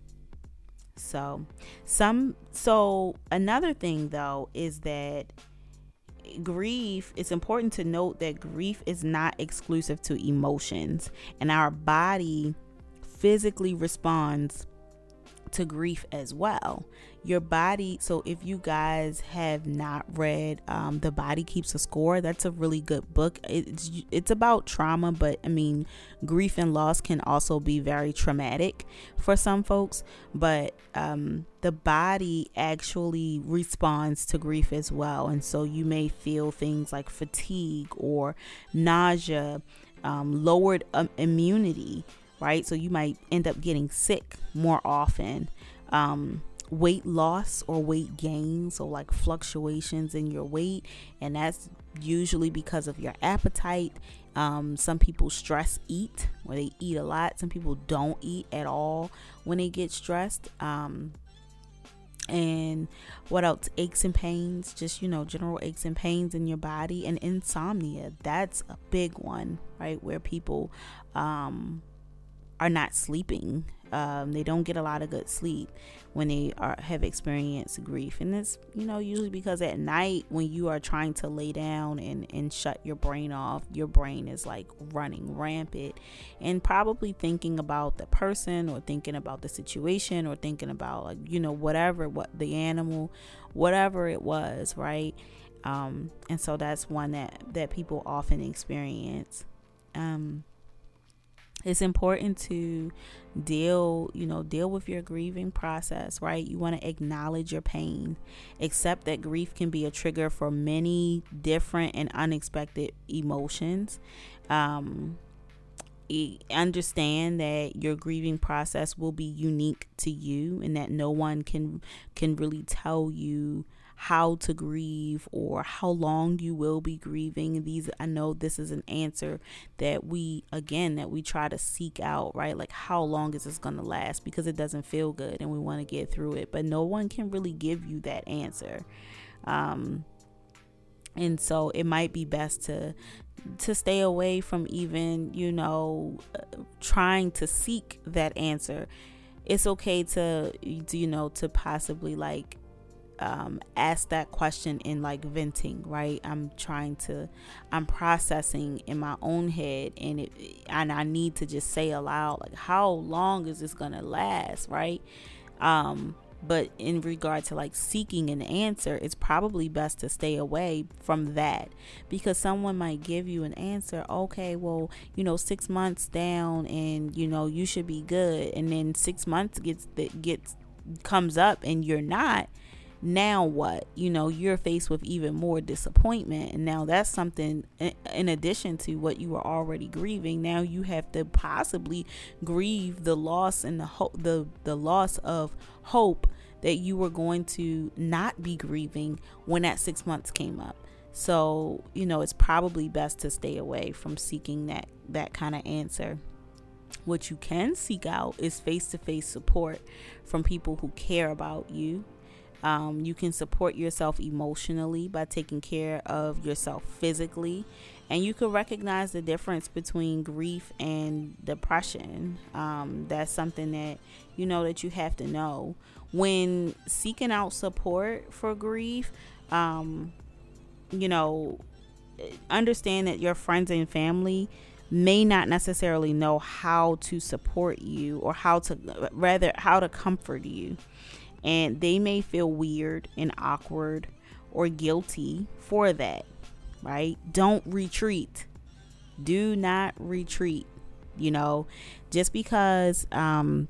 so some so another thing though is that grief, it's important to note that grief is not exclusive to emotions, and our body physically responds to grief as well. Your body, so if you guys have not read um, The Body Keeps a Score, that's a really good book. It's it's about trauma, but I mean, grief and loss can also be very traumatic for some folks, but um, the body actually responds to grief as well. And so you may feel things like fatigue or nausea, um, lowered um, immunity right? So you might end up getting sick more often. Um, weight loss or weight gain, so like fluctuations in your weight, and that's usually because of your appetite. Um, some people stress eat or they eat a lot. Some people don't eat at all when they get stressed. Um, and what else? Aches and pains, just you know, general aches and pains in your body, and insomnia. That's a big one, right? Where people um, are not sleeping um, they don't get a lot of good sleep when they are have experienced grief. And it's you know usually because at night when you are trying to lay down and and shut your brain off your brain is like running rampant. And probably thinking about the person or thinking about the situation or thinking about like you know whatever what the animal whatever it was right? Um and so that's one that that people often experience. Um it's important to deal you know deal with your grieving process right? You want to acknowledge your pain. Accept that grief can be a trigger for many different and unexpected emotions. Um, understand that your grieving process will be unique to you and that no one can can really tell you how to grieve or how long you will be grieving. These i know this is an answer that we again that we try to seek out right? Like how long is this going to last? Because it doesn't feel good and we want to get through it but no one can really give you that answer. Um and so it might be best to to stay away from even you know uh, trying to seek that answer. It's okay to you know to possibly like um, ask that question in like venting, right? I'm trying to, I'm processing in my own head, and it, and I need to just say aloud, like, how long is this gonna last, right? Um, but in regard to like seeking an answer, it's probably best to stay away from that because someone might give you an answer. Okay, well, you know, six months down, and you know, you should be good, and then six months gets that gets comes up, and you're not now what? You know you're faced with even more disappointment. And now that's something in addition to what you were already grieving now you have to possibly grieve the loss and the hope the the loss of hope that you were going to not be grieving when that 6 months came up. So you know it's probably best to stay away from seeking that that kind of answer. What you can seek out is face to face support from people who care about you um, you can support yourself emotionally by taking care of yourself physically. And you can recognize the difference between grief and depression. Um, that's something that you know that you have to know. When seeking out support for grief, um, you know, understand that your friends and family may not necessarily know how to support you or how to rather how to comfort you and they may feel weird and awkward or guilty for that, right? Don't retreat. Do not retreat. You know, just because um,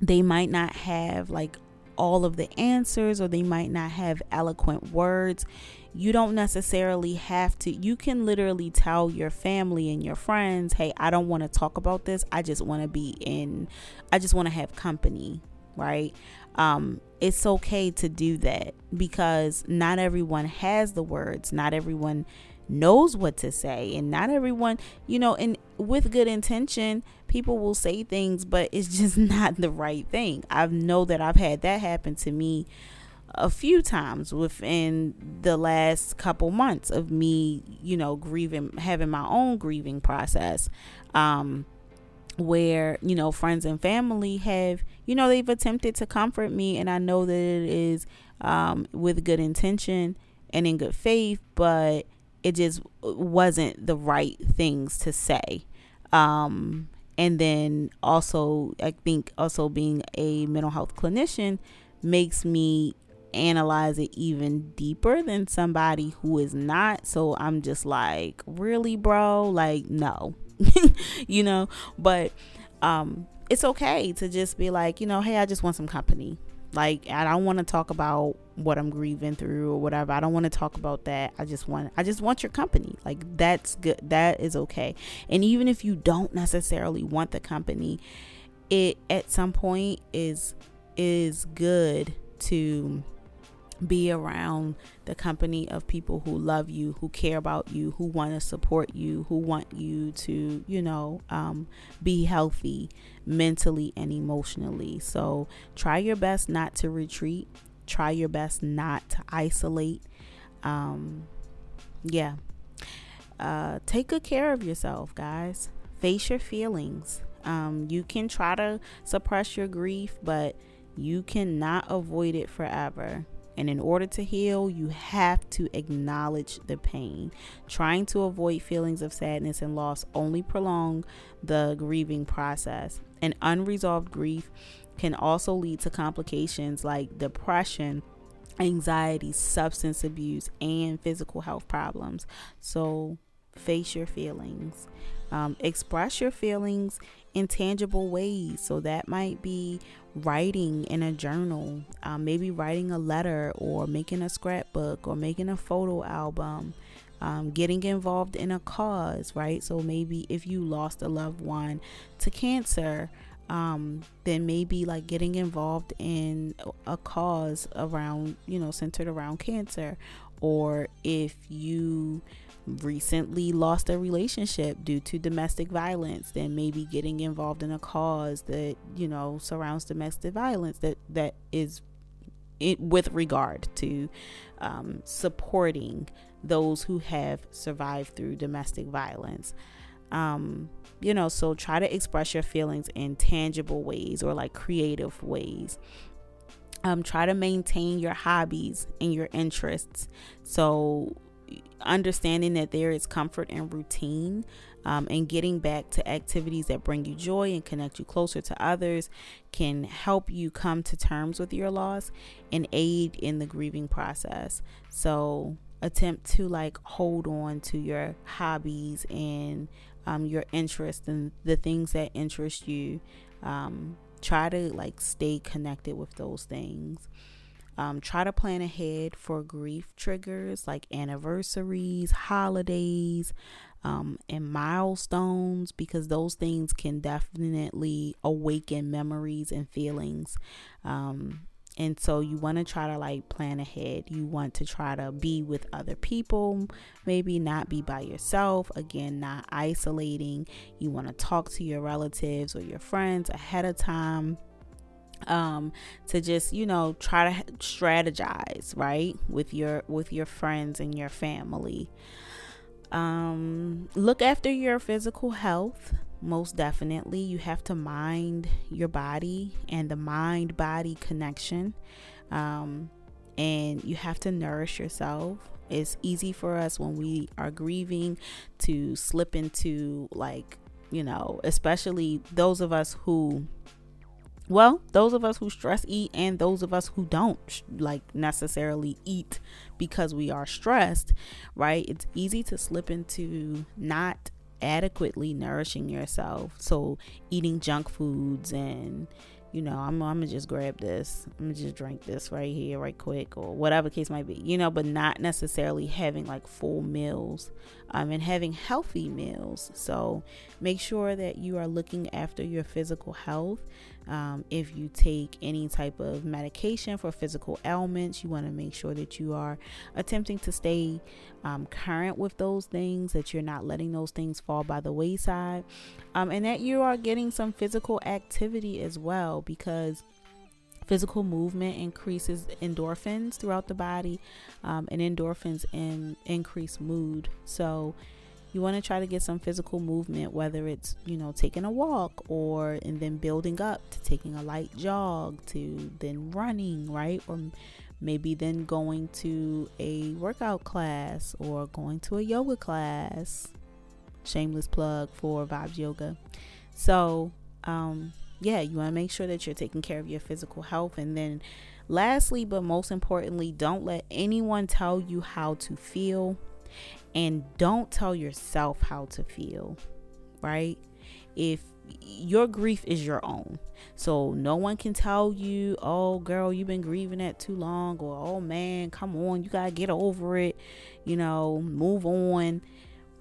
they might not have like all of the answers or they might not have eloquent words, you don't necessarily have to. You can literally tell your family and your friends, hey, I don't want to talk about this. I just want to be in, I just want to have company, right? Um, it's okay to do that because not everyone has the words, not everyone knows what to say, and not everyone, you know, and with good intention, people will say things, but it's [LAUGHS] just not the right thing. I know that I've had that happen to me a few times within the last couple months of me, you know, grieving, having my own grieving process. Um, where you know friends and family have you know they've attempted to comfort me and i know that it is um, with good intention and in good faith but it just wasn't the right things to say. Um, and then also i think also being a mental health clinician makes me analyze it even deeper than somebody who is not. So i'm just like really bro? Like no [LAUGHS] you know, but um it's okay to just be like, you know, hey, I just want some company. Like I don't want to talk about what I'm grieving through or whatever. I don't want to talk about that. I just want I just want your company. Like that's good. That is okay. And even if you don't necessarily want the company, it at some point is is good to be around the company of people who love you, who care about you, who want to support you, who want you to, you know, um, be healthy mentally and emotionally. So try your best not to retreat. Try your best not to isolate. Um, yeah. Uh, take good care of yourself, guys. Face your feelings. Um, you can try to suppress your grief, but you cannot avoid it forever. And in order to heal, you have to acknowledge the pain. Trying to avoid feelings of sadness and loss only prolong the grieving process. And unresolved grief can also lead to complications like depression, anxiety, substance abuse, and physical health problems. So, face your feelings. Um, express your feelings in tangible ways. So that might be writing in a journal, um, maybe writing a letter or making a scrapbook or making a photo album. Um, getting involved in a cause, right? So maybe if you lost a loved one to cancer, um, then maybe like getting involved in a cause around, you know, centered around cancer, or if you recently lost a relationship due to domestic violence, then maybe getting involved in a cause that you know surrounds domestic violence that that is it with regard to um, supporting those who have survived through domestic violence. Um, you know, so try to express your feelings in tangible ways or like creative ways. Um, try to maintain your hobbies and your interests. So understanding that there is comfort in routine um, and getting back to activities that bring you joy and connect you closer to others can help you come to terms with your loss and aid in the grieving process. So, attempt to like hold on to your hobbies and um, your interests and the things that interest you. Um, try to like stay connected with those things. Um, try to plan ahead for grief triggers like anniversaries, holidays, um, and milestones because those things can definitely awaken memories and feelings. Um, and so you want to try to like plan ahead. You want to try to be with other people, maybe not be by yourself. Again, not isolating. You want to talk to your relatives or your friends ahead of time um to just you know try to strategize right with your with your friends and your family. Um look after your physical health most definitely. You have to mind your body and the mind body connection um and you have to nourish yourself. It's easy for us when we are grieving to slip into like you know especially those of us who well, those of us who stress eat and those of us who don't like necessarily eat because we are stressed, right? It's easy to slip into not adequately nourishing yourself. So, eating junk foods and you know, I'm, I'm gonna just grab this, I'm gonna just drink this right here, right quick, or whatever case might be, you know, but not necessarily having like full meals um, and having healthy meals. So make sure that you are looking after your physical health. Um, if you take any type of medication for physical ailments, you want to make sure that you are attempting to stay um, current with those things, that you're not letting those things fall by the wayside, um, and that you are getting some physical activity as well because physical movement increases endorphins throughout the body um, and endorphins in, increase mood. So you want to try to get some physical movement whether it's you know taking a walk or and then building up to taking a light jog to then running right? Or maybe then going to a workout class or going to a yoga class. Shameless plug for Vibez yoga. So um yeah you want to make sure that you're taking care of your physical health. And then lastly but most importantly don't let anyone tell you how to feel and don't tell yourself how to feel, right? If your grief is your own. So no one can tell you, oh girl, you've been grieving that too long, or oh man, come on, you gotta get over it, you know, move on.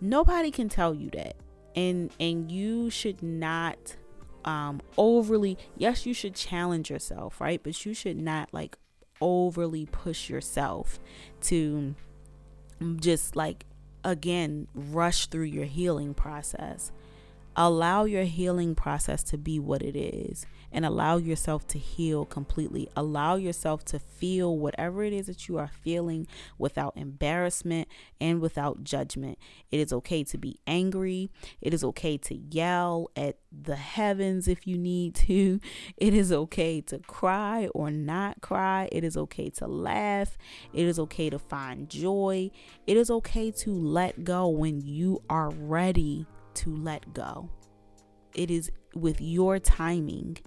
Nobody can tell you that. And and you should not um overly yes, you should challenge yourself, right? But you should not like overly push yourself to just like again rush through your healing process. Allow your healing process to be what it is and allow yourself to heal completely. Allow yourself to feel whatever it is that you are feeling without embarrassment and without judgment. It is okay to be angry. It is okay to yell at the heavens if you need [LAUGHS] to. It is okay to cry or not cry. It is okay to laugh. It is okay to find joy. It is okay to let go when you are ready to let go. It is with your timing.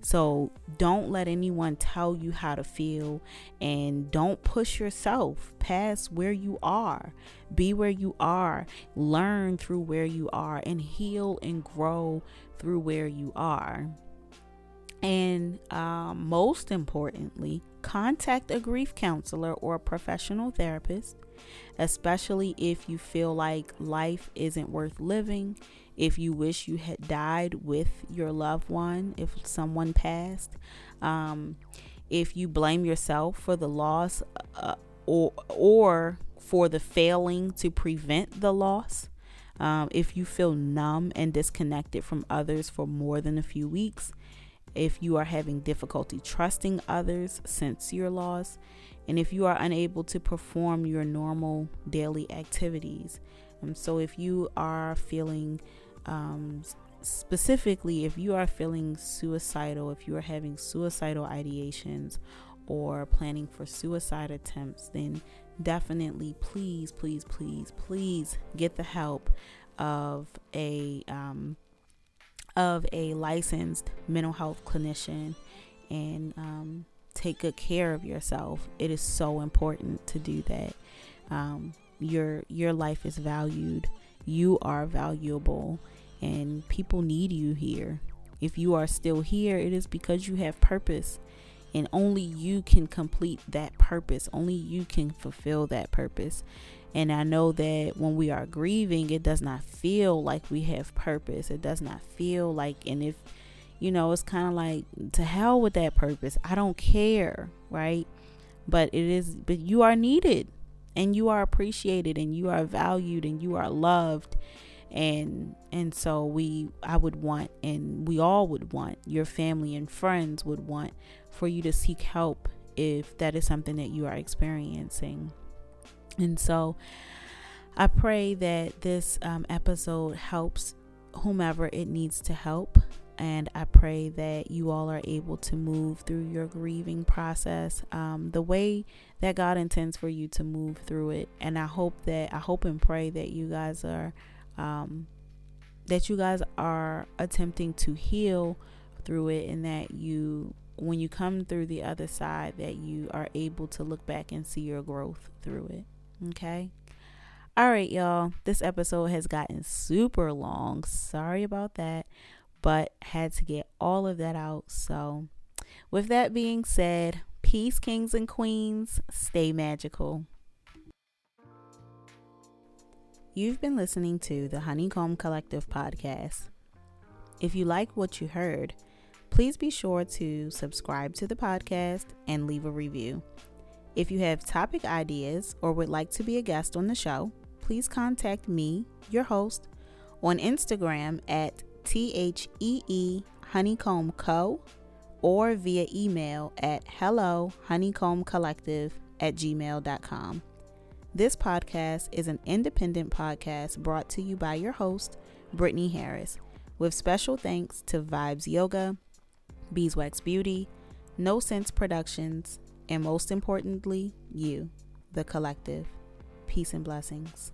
So don't let anyone tell you how to feel and don't push yourself past where you are. Be where you are, learn through where you are, and heal and grow through where you are. And um, most importantly, contact a grief counselor or a professional therapist, especially if you feel like life isn't worth living, if you wish you had died with your loved one, if someone passed, um, if you blame yourself for the loss uh, or, or for the failing to prevent the loss. Um, if you feel numb and disconnected from others for more than a few weeks, if you are having difficulty trusting others since your loss, and if you are unable to perform your normal daily activities. Um, so, if you are feeling um, specifically, if you are feeling suicidal, if you are having suicidal ideations or planning for suicide attempts, then definitely please, please, please, please get the help of a um, of a licensed mental health clinician and um, take good care of yourself. It is so important to do that. Um, your your life is valued. You are valuable, and people need you here. If you are still here, it is because you have purpose, and only you can complete that purpose. Only you can fulfill that purpose. And I know that when we are grieving, it does not feel like we have purpose. It does not feel like, and if, you know, it's kind of like, to hell with that purpose. I don't care, right? But it is, but you are needed and you are appreciated and you are valued and you are loved. And, and so we, I would want, and we all would want, your family and friends would want for you to seek help if that is something that you are experiencing. And so I pray that this um, episode helps whomever it needs to help. And I pray that you all are able to move through your grieving process um, the way that God intends for you to move through it. And I hope that, I hope and pray that you guys are, um, that you guys are attempting to heal through it and that you when you come through the other side that you are able to look back and see your growth through it Okay. All right, y'all. This episode has gotten super long. Sorry about that, but had to get all of that out. So, with that being said, peace, kings and queens. Stay magical. You've been listening to the Honeycomb Collective podcast. If you like what you heard, please be sure to subscribe to the podcast and leave a review. If you have topic ideas or would like to be a guest on the show, please contact me, your host, on Instagram at THEE Honeycomb Co. or via email at hello honeycomb collective at gmail.com. This podcast is an independent podcast brought to you by your host, Brittany Harris, with special thanks to Vibez Yoga, Beezwax Beauty, NoCentz Productions, and most importantly, you, the collective. Peace and blessings.